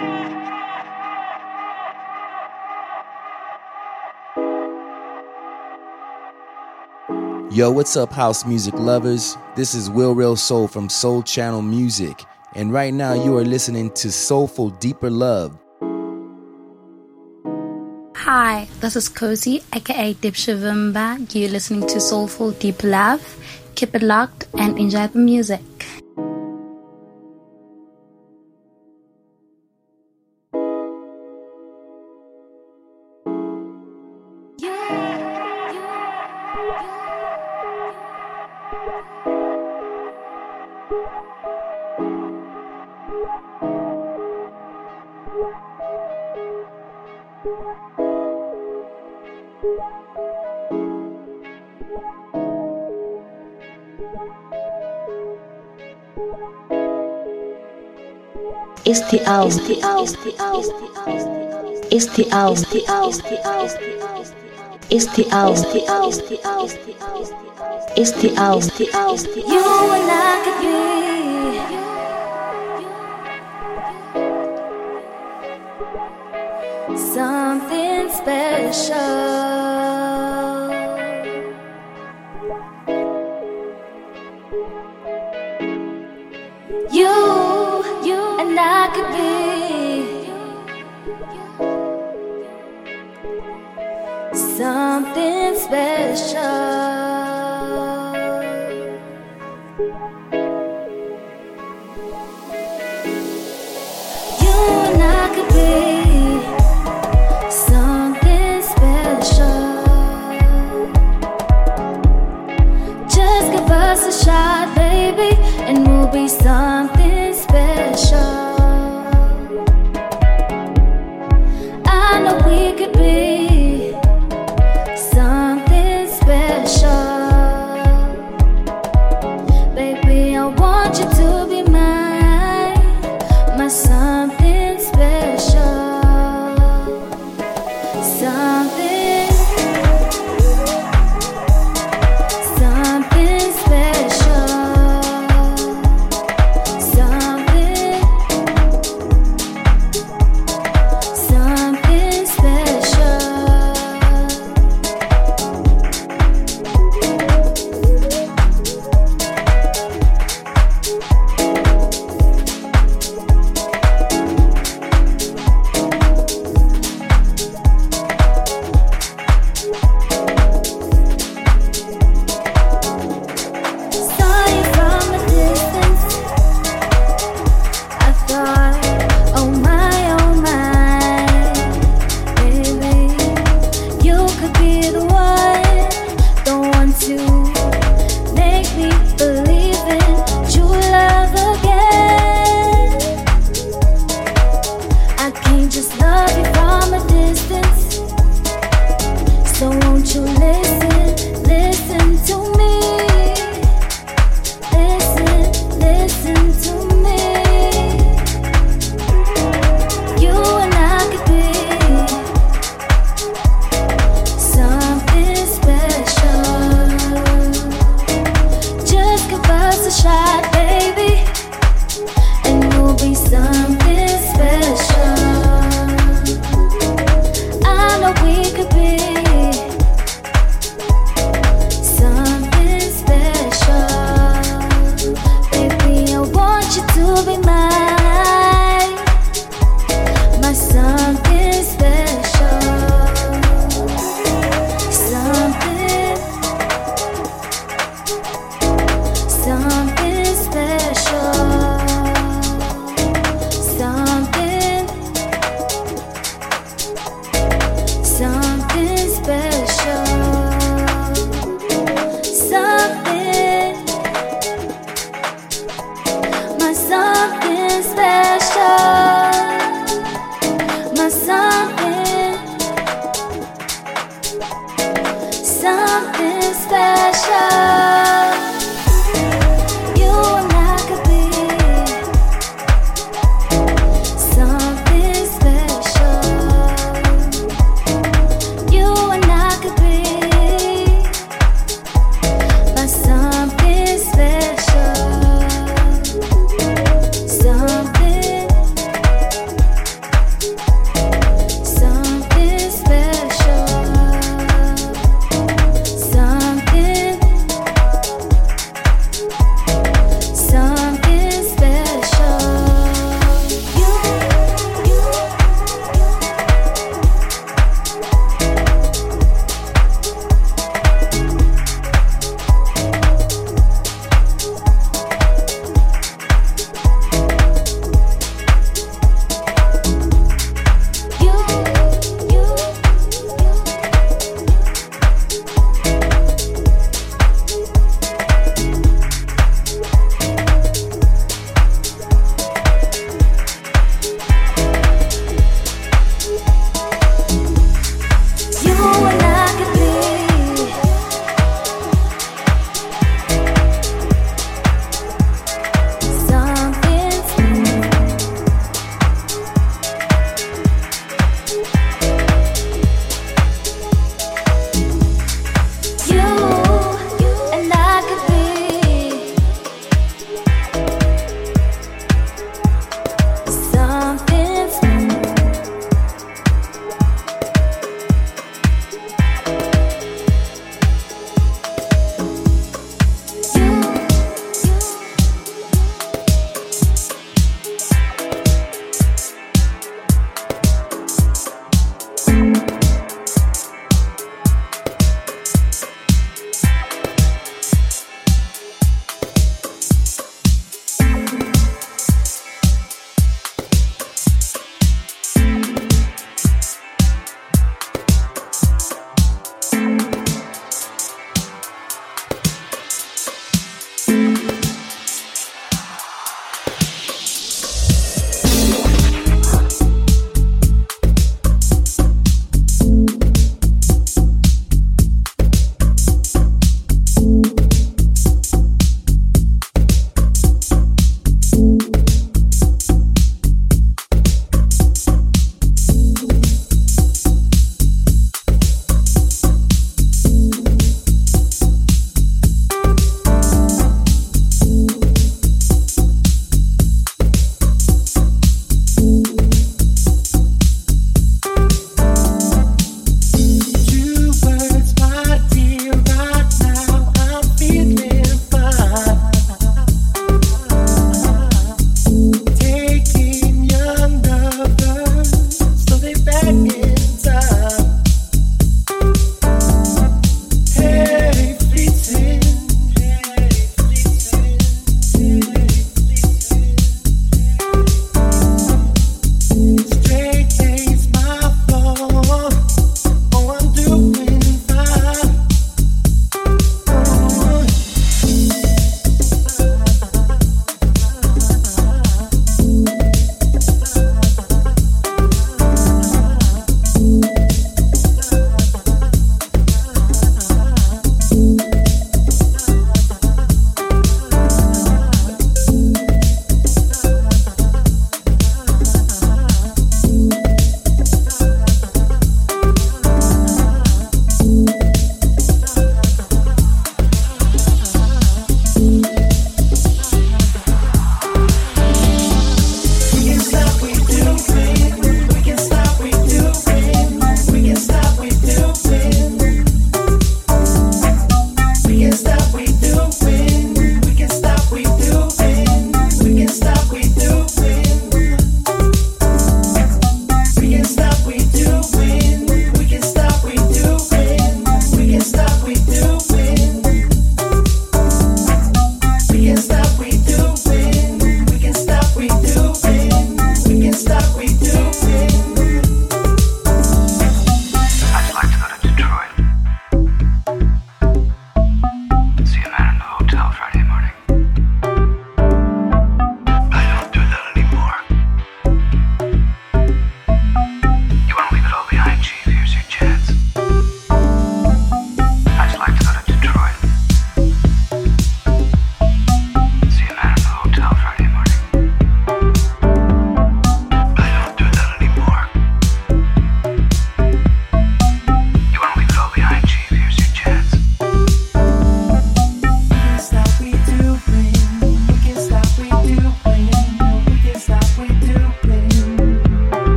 Yo, what's up, house music lovers? This is Will Real Soul from Soul Channel Music, and right now you are listening to Soulful Deeper Love. Hi, this is Cozy, aka Dip Shavimba. You're listening to Soulful Deep Love. Keep it locked and enjoy the music. Este álbum, este álbum, este álbum, este álbum, You and I could be something special.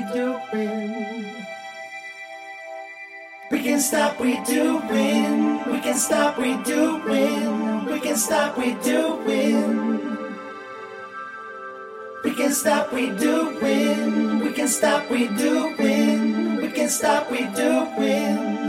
We duping. We can stop we doing. We can stop we doing. We can stop we doing. We can stop we doing. We can stop we doing. We can stop we doing.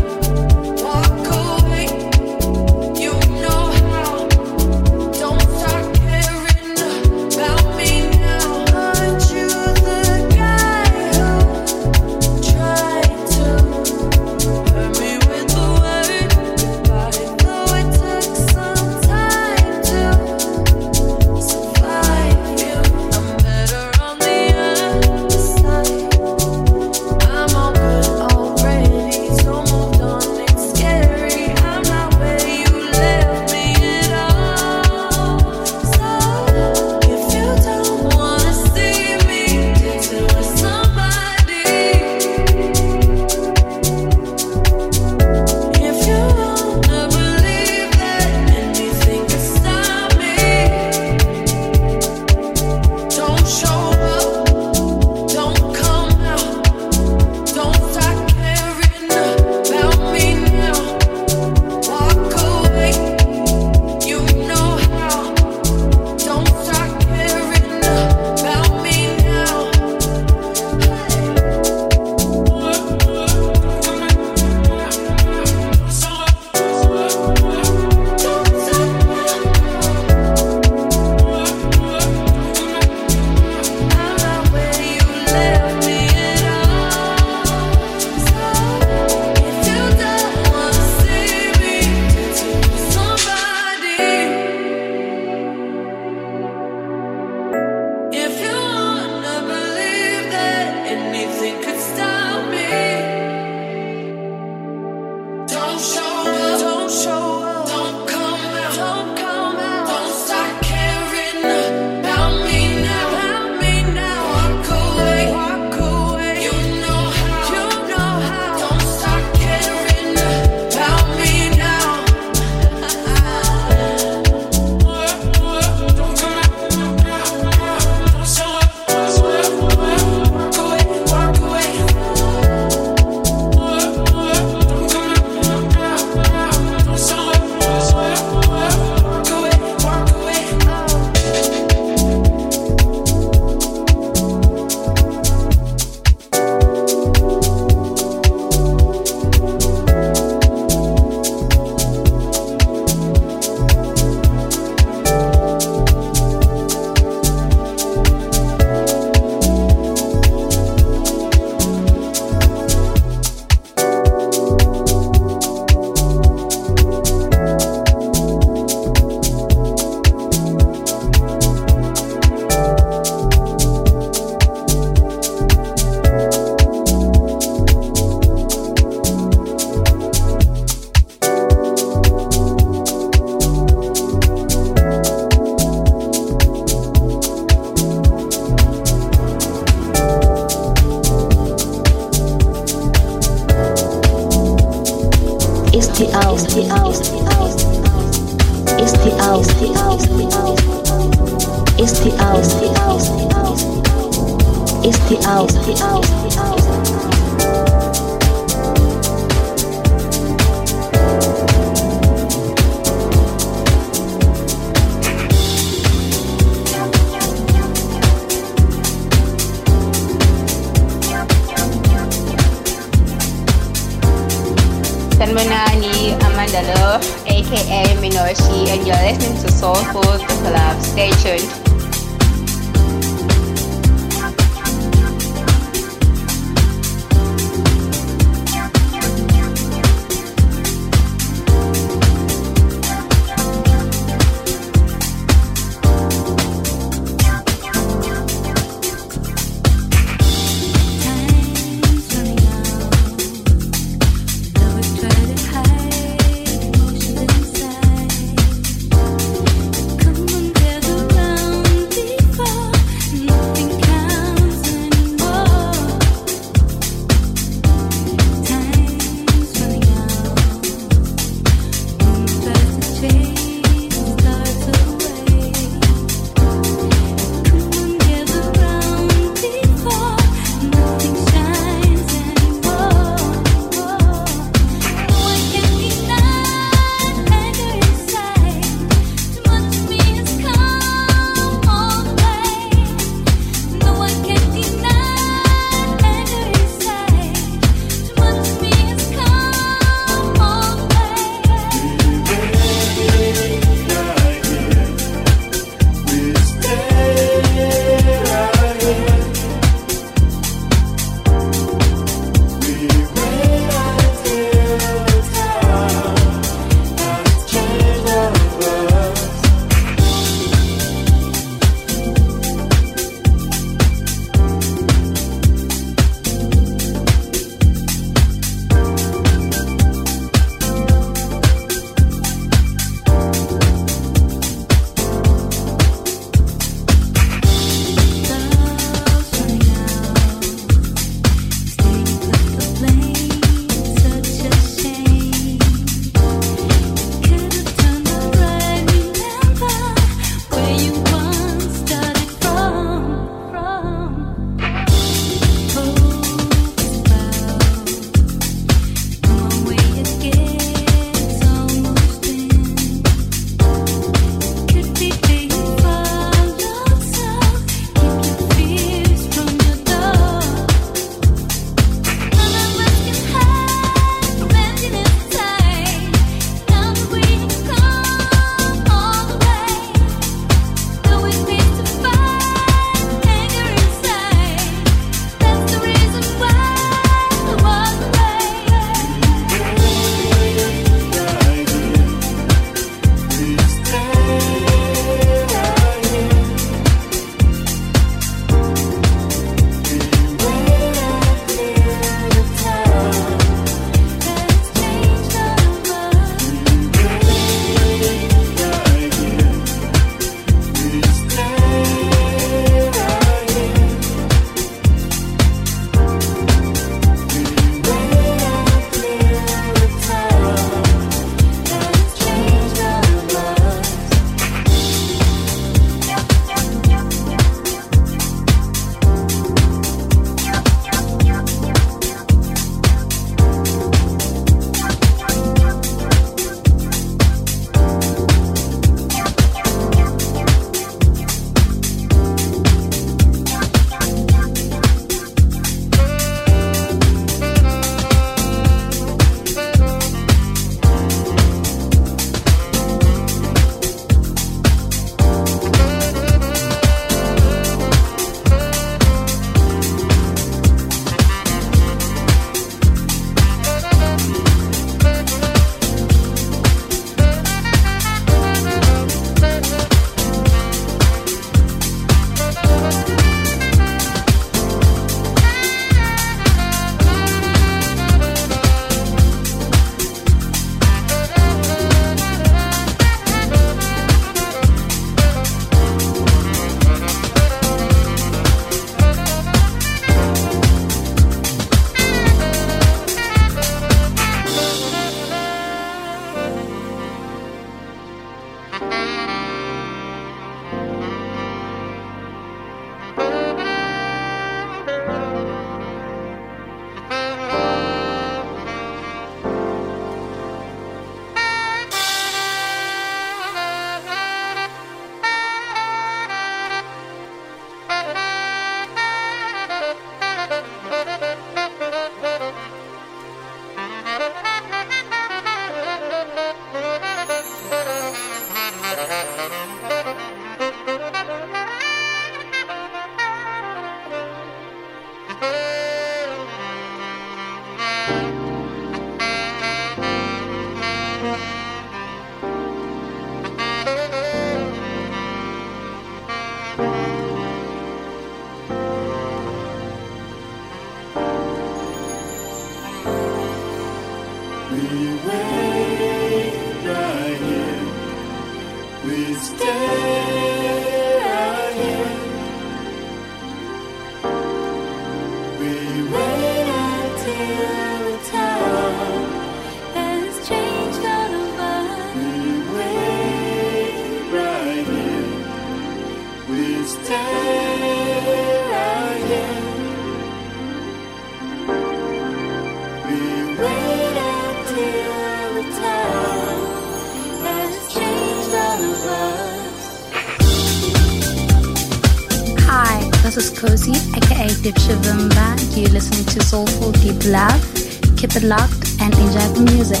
And enjoy the music.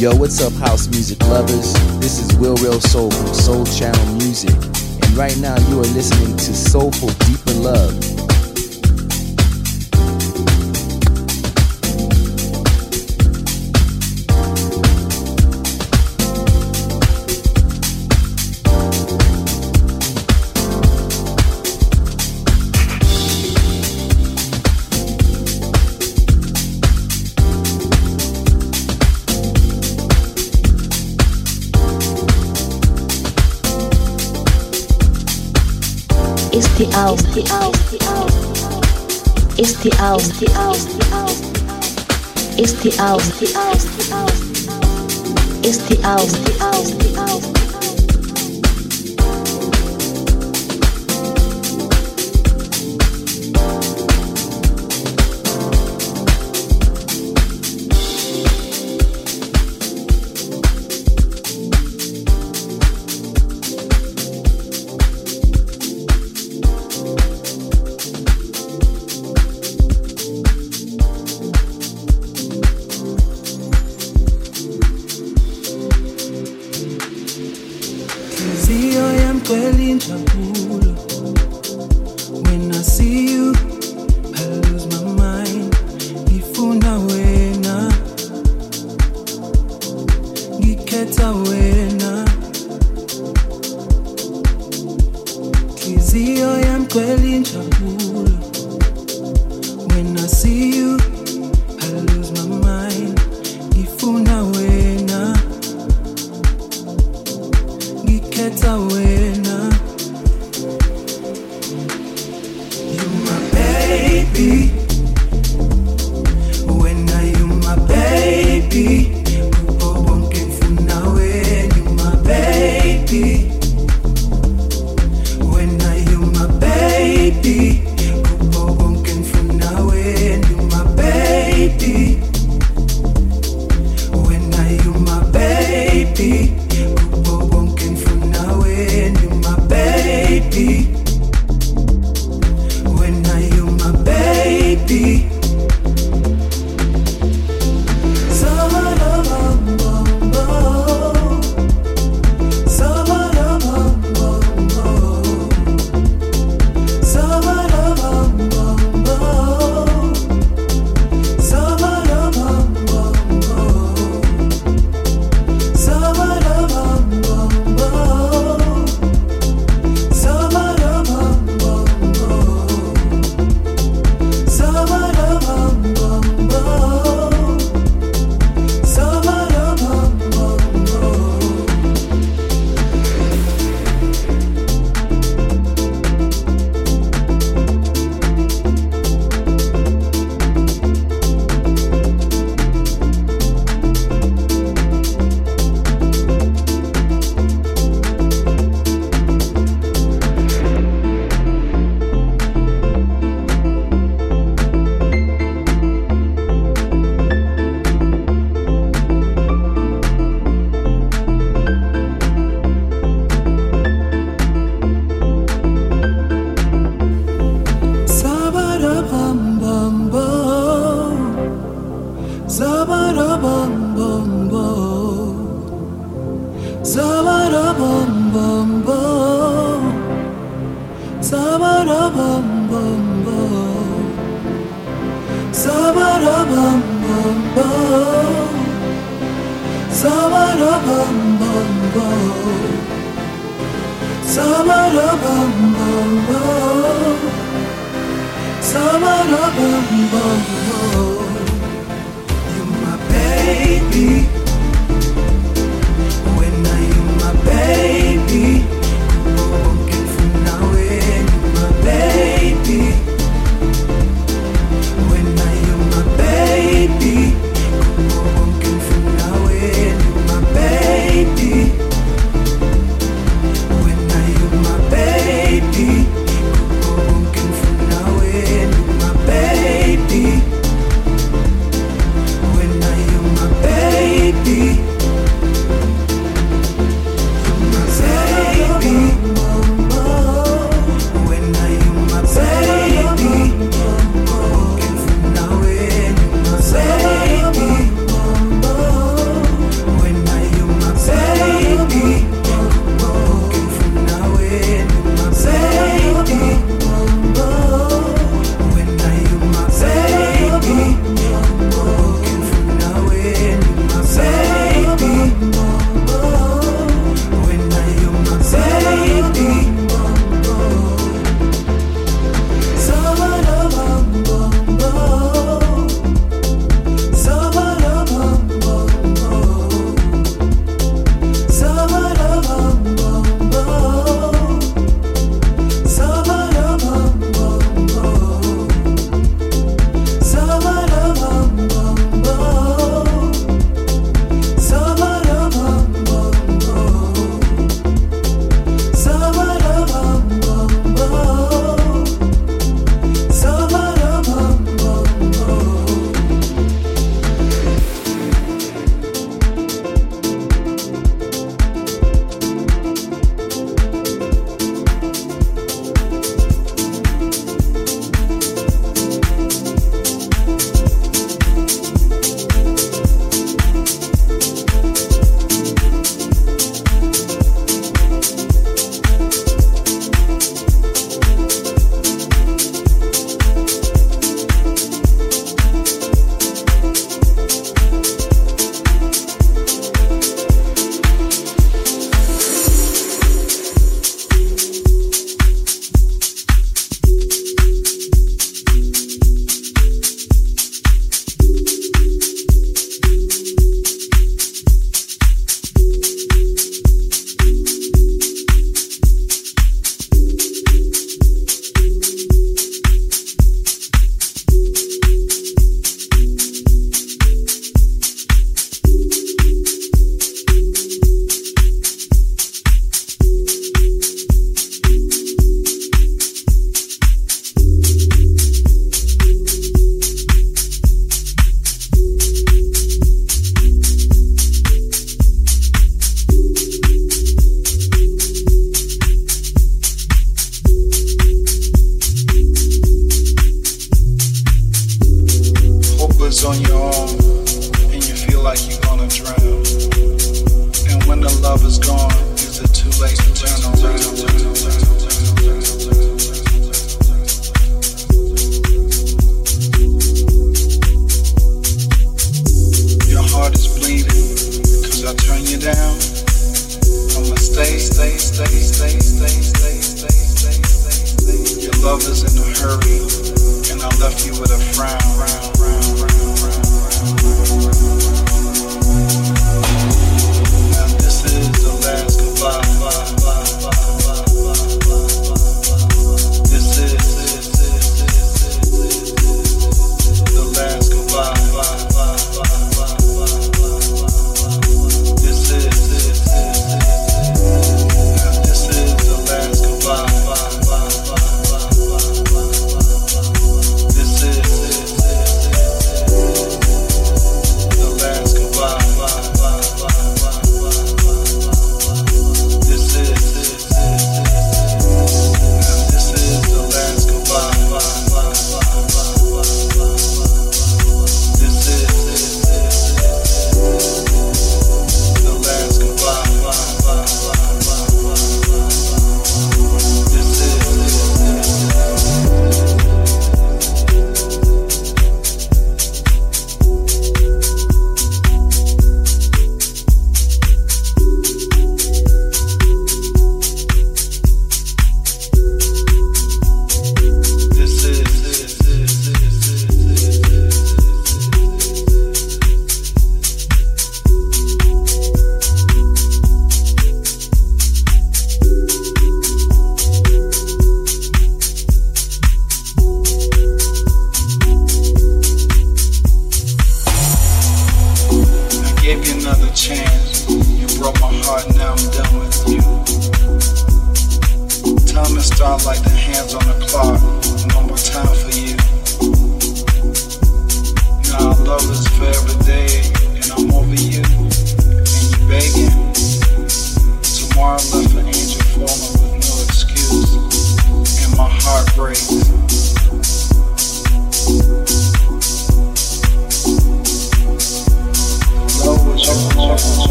Yo, what's up, house music lovers? This is Will Real Soul from Soul Channel Music. And right now, you are listening to Soulful Deeper Love The the house, the house. It's the the house, the house. It's the house, the house, the house.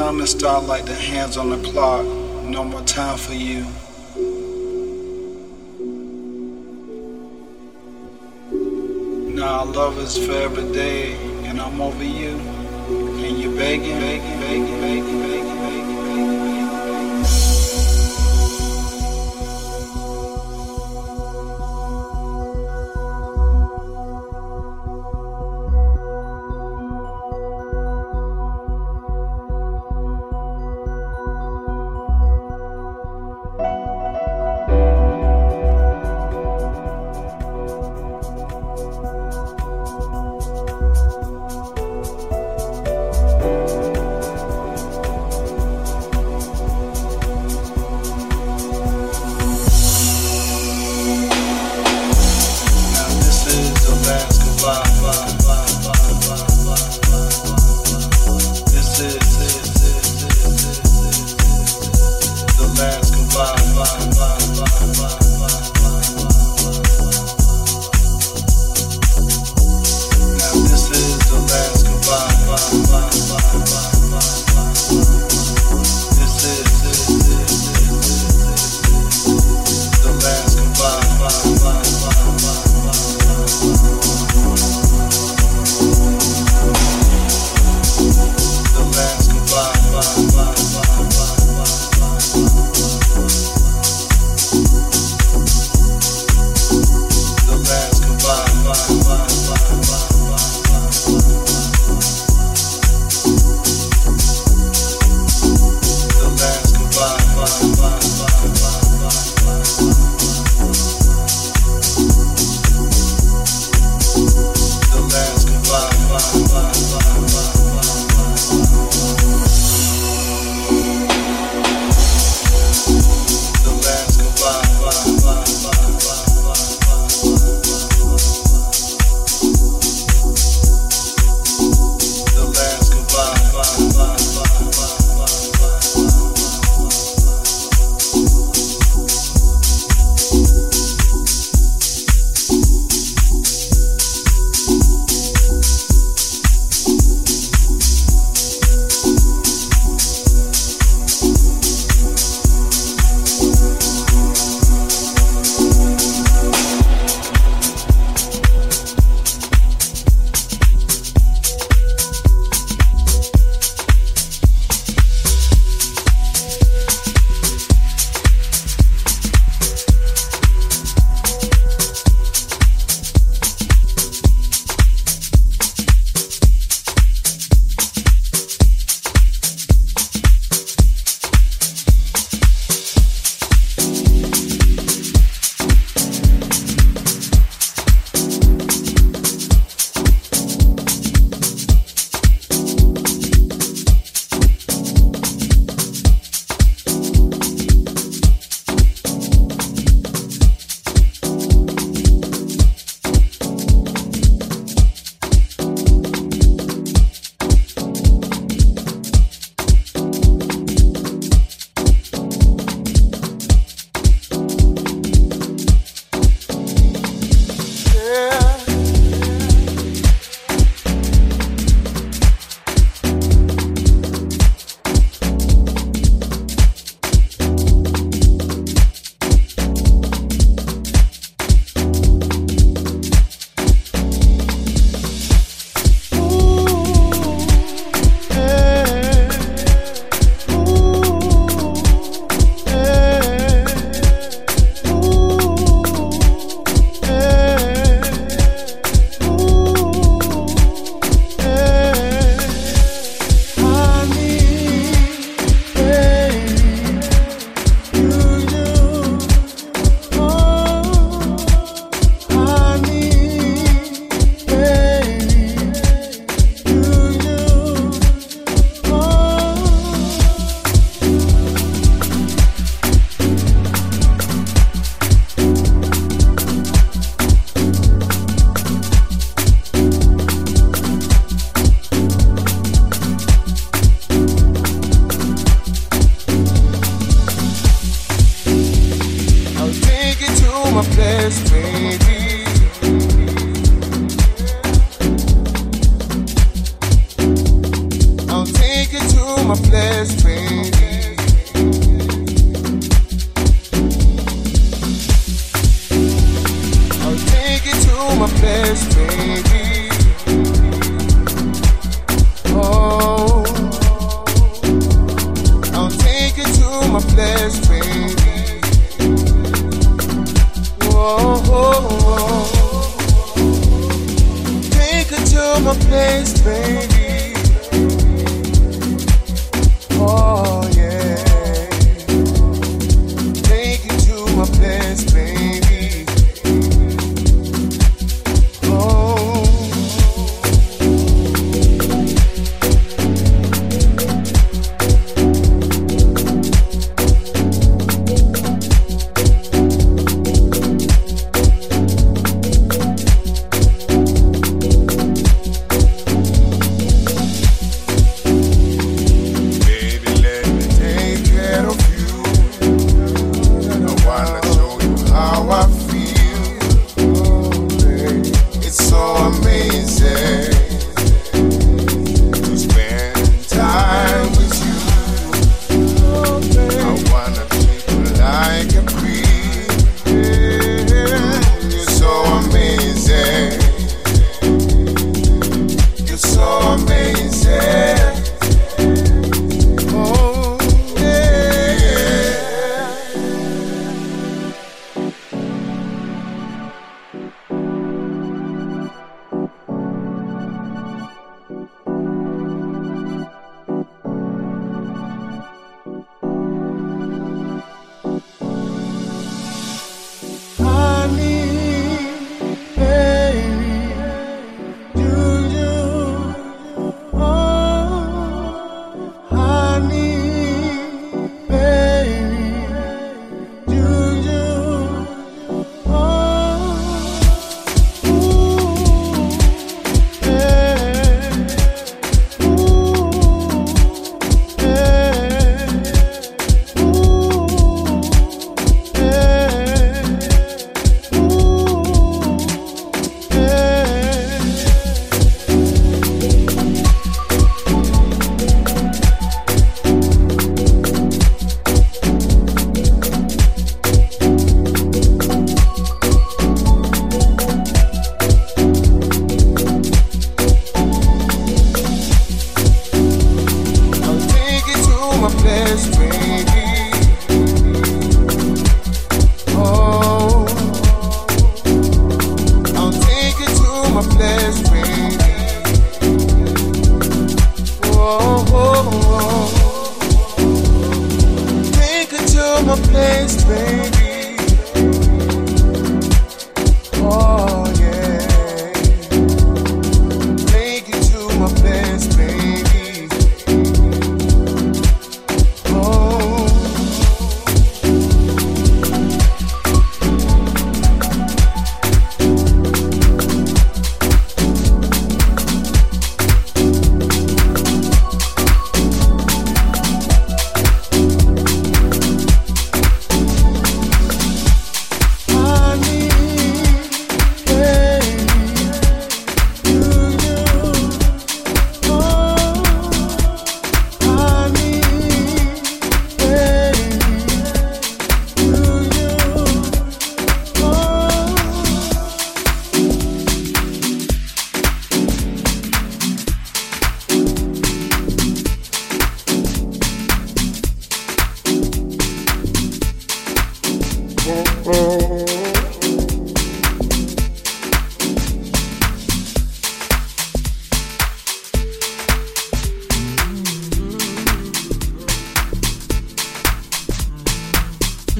Time to start like the hands on the clock. No more time for you. Now nah, love is for every day, and I'm over you. And you're begging, begging, begging, begging, begging.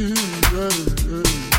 So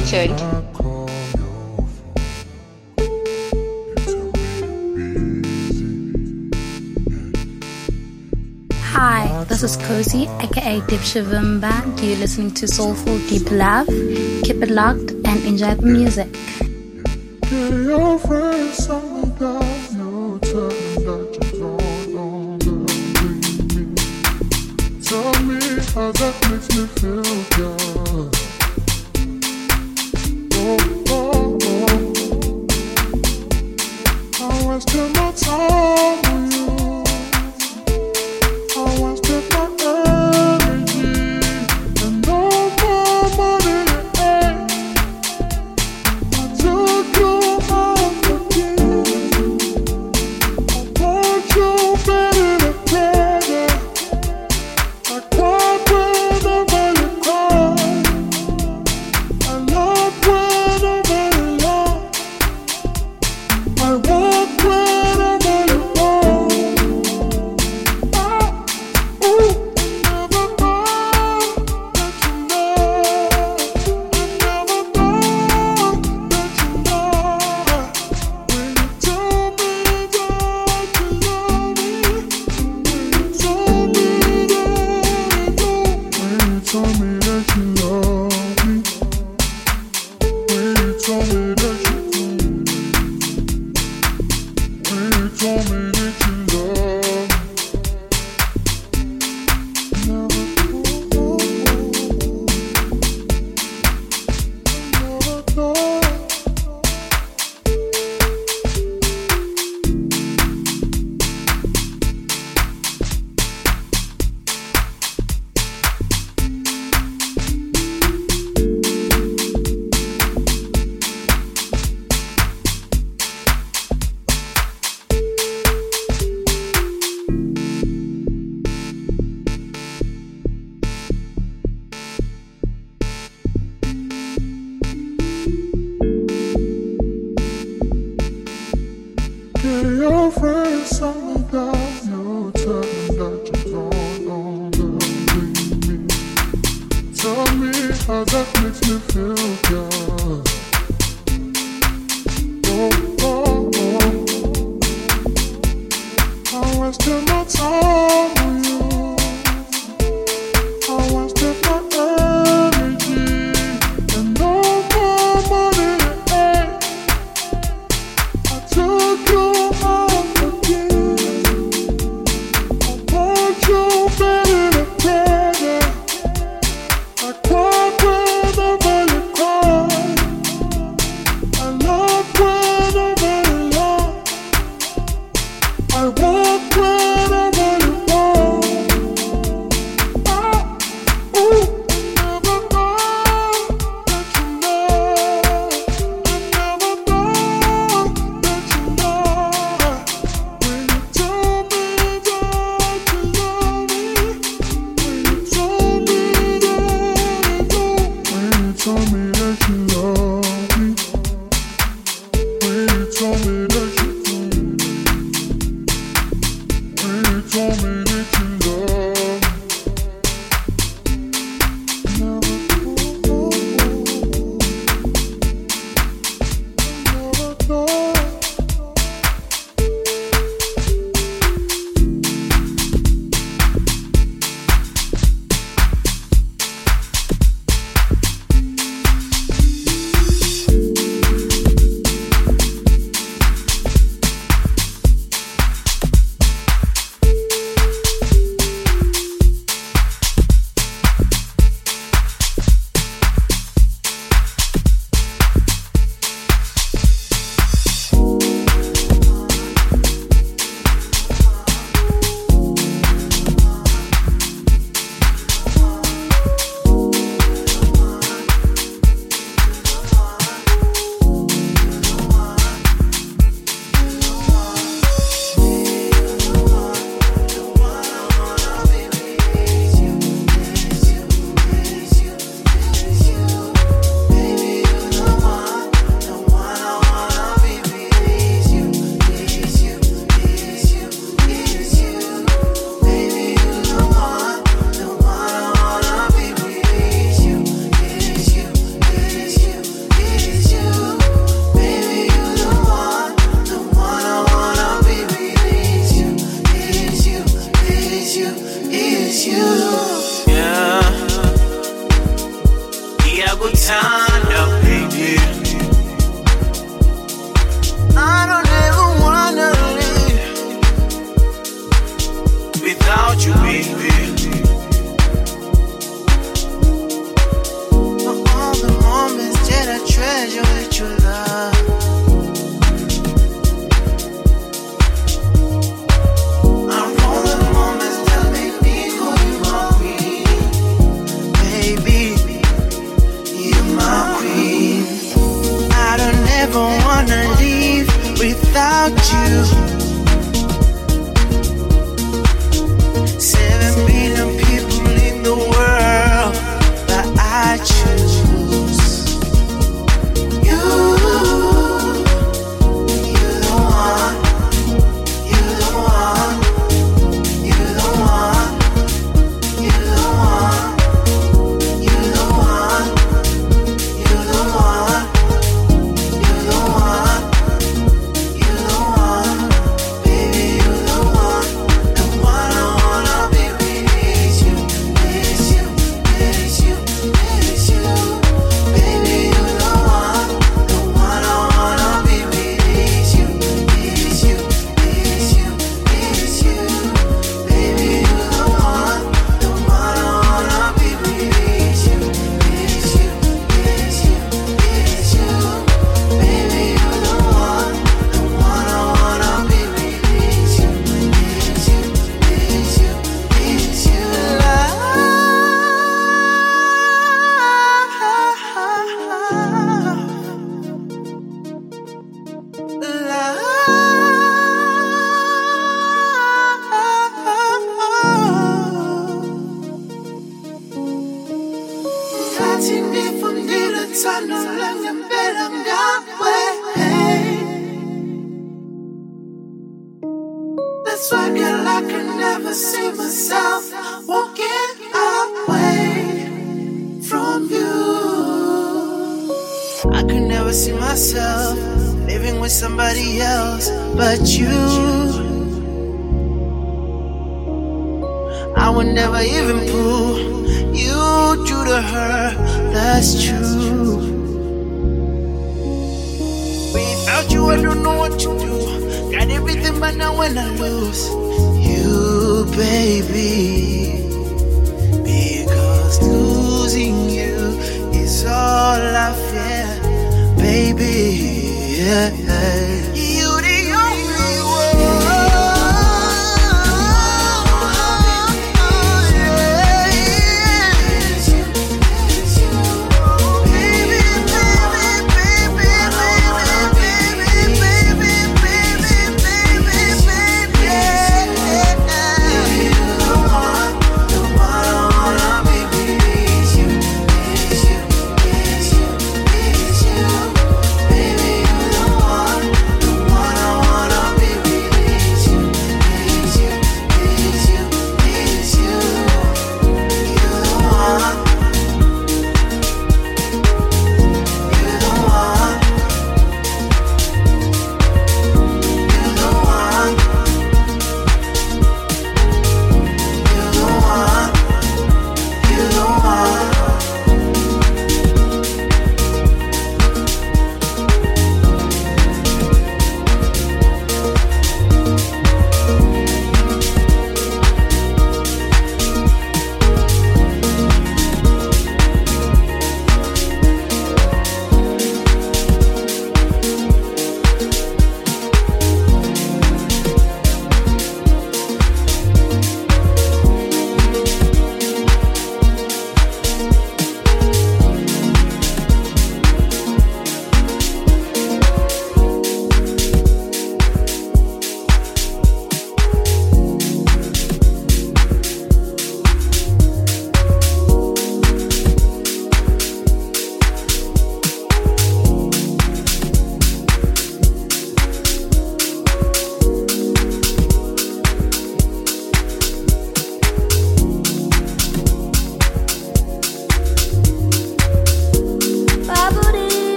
stay tuned. Hi, this is Cozy, aka Dipshavimba. You're listening to Soulful Deep Love. Keep it locked and enjoy the music. you be? All the moments that I treasure with your love. you, I don't know what you do. Got everything but now when I lose you, baby. Because losing you is all I fear, baby. Yeah.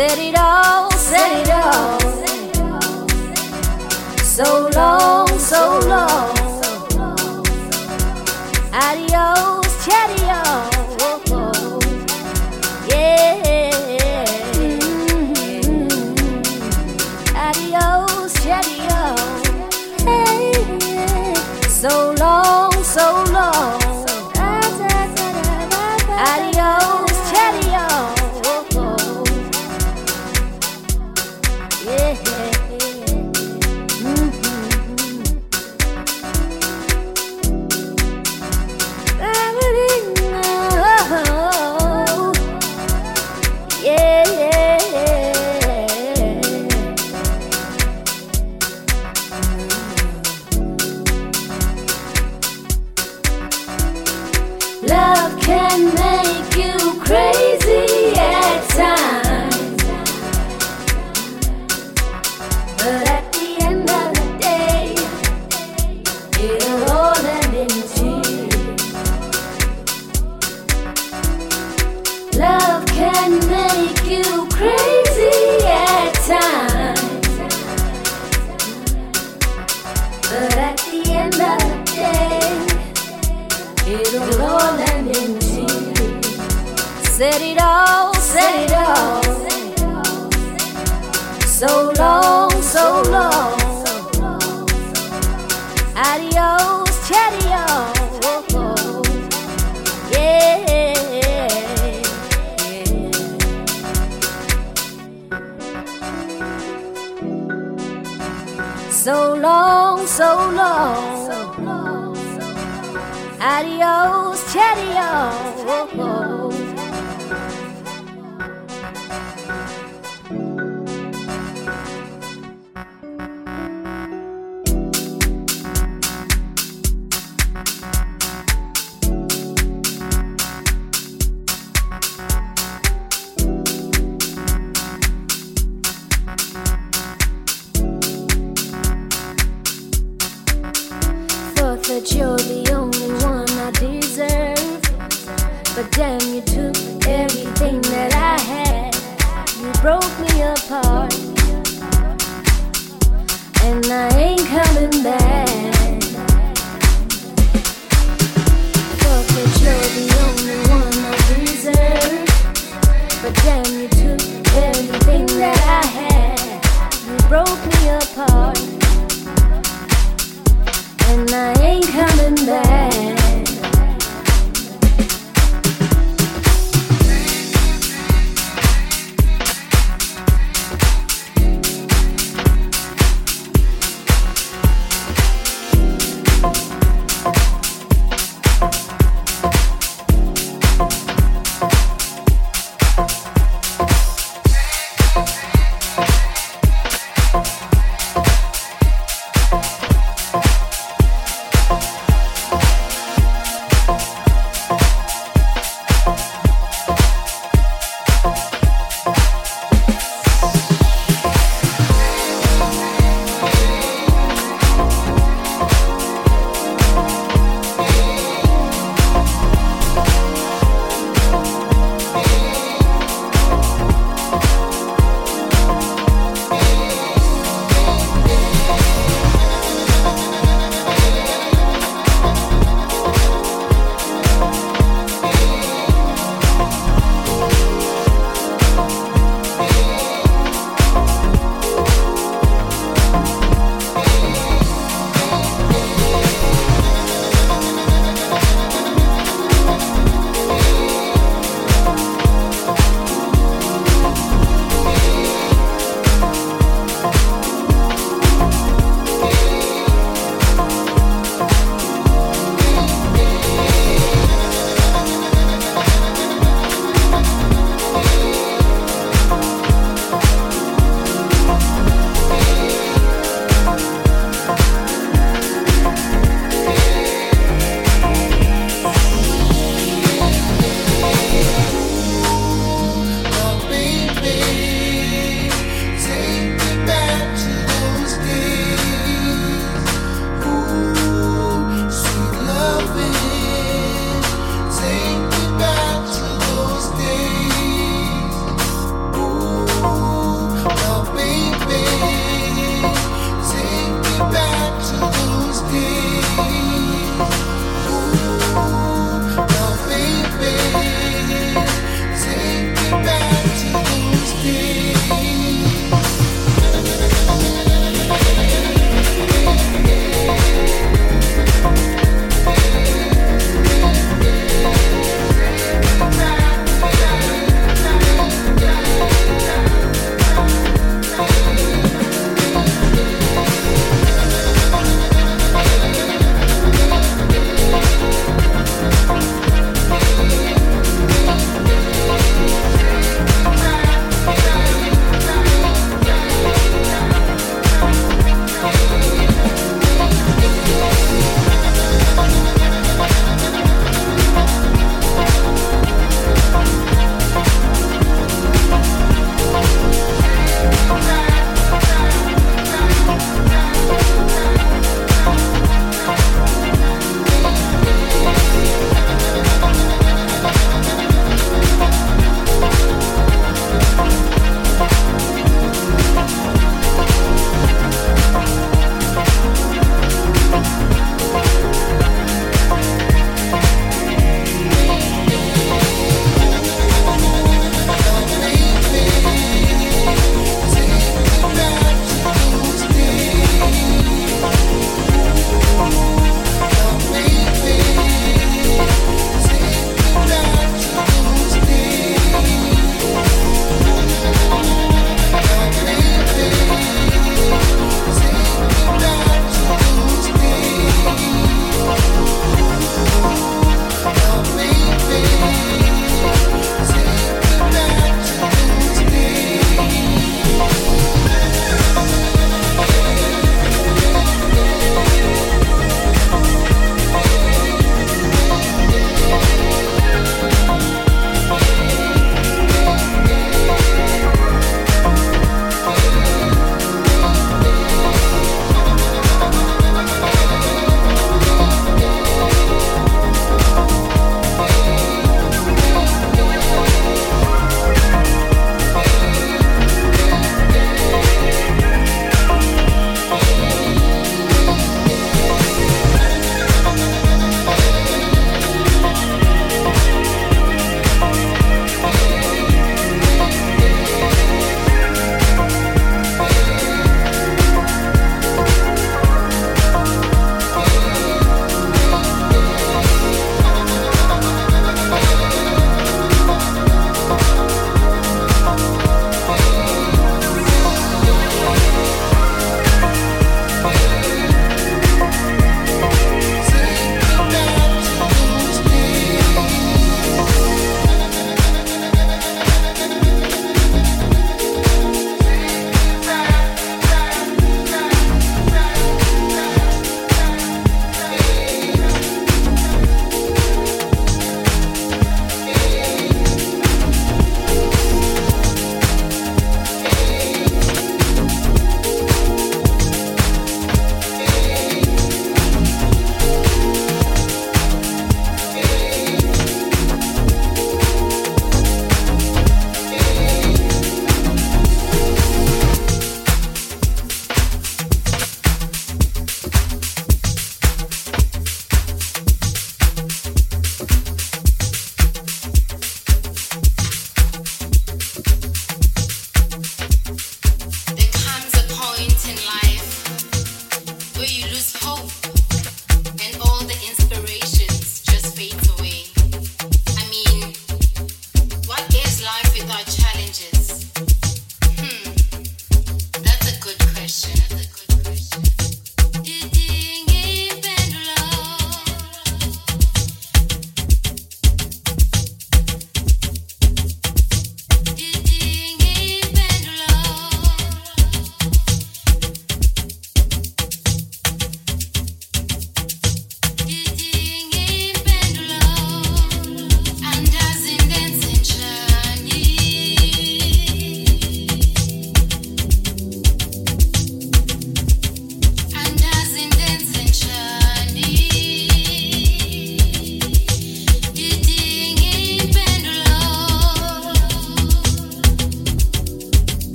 Said it all, said it all. So long, so long. Adios, chatty. so long, so long. Adios, cheerio.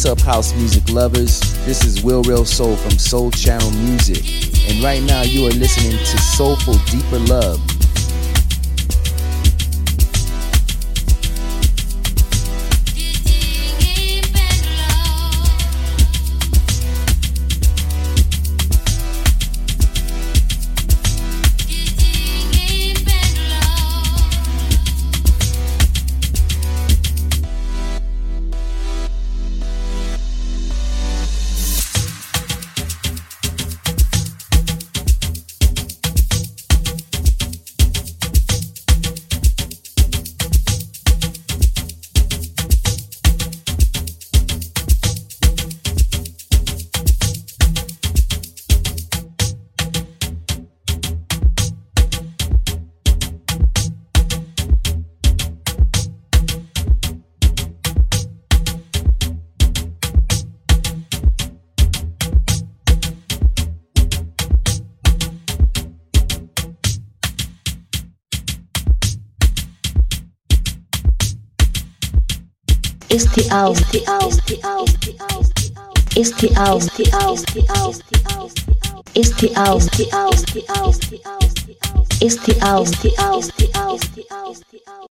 What's up, house music lovers? This is Will Real Soul from Soul Channel Music, and right now you are listening to Soulful Deeper Love. The house, the the house, the house, it's the house, the house, the house, it's the house, the the house, it's the house, the the house, the the house.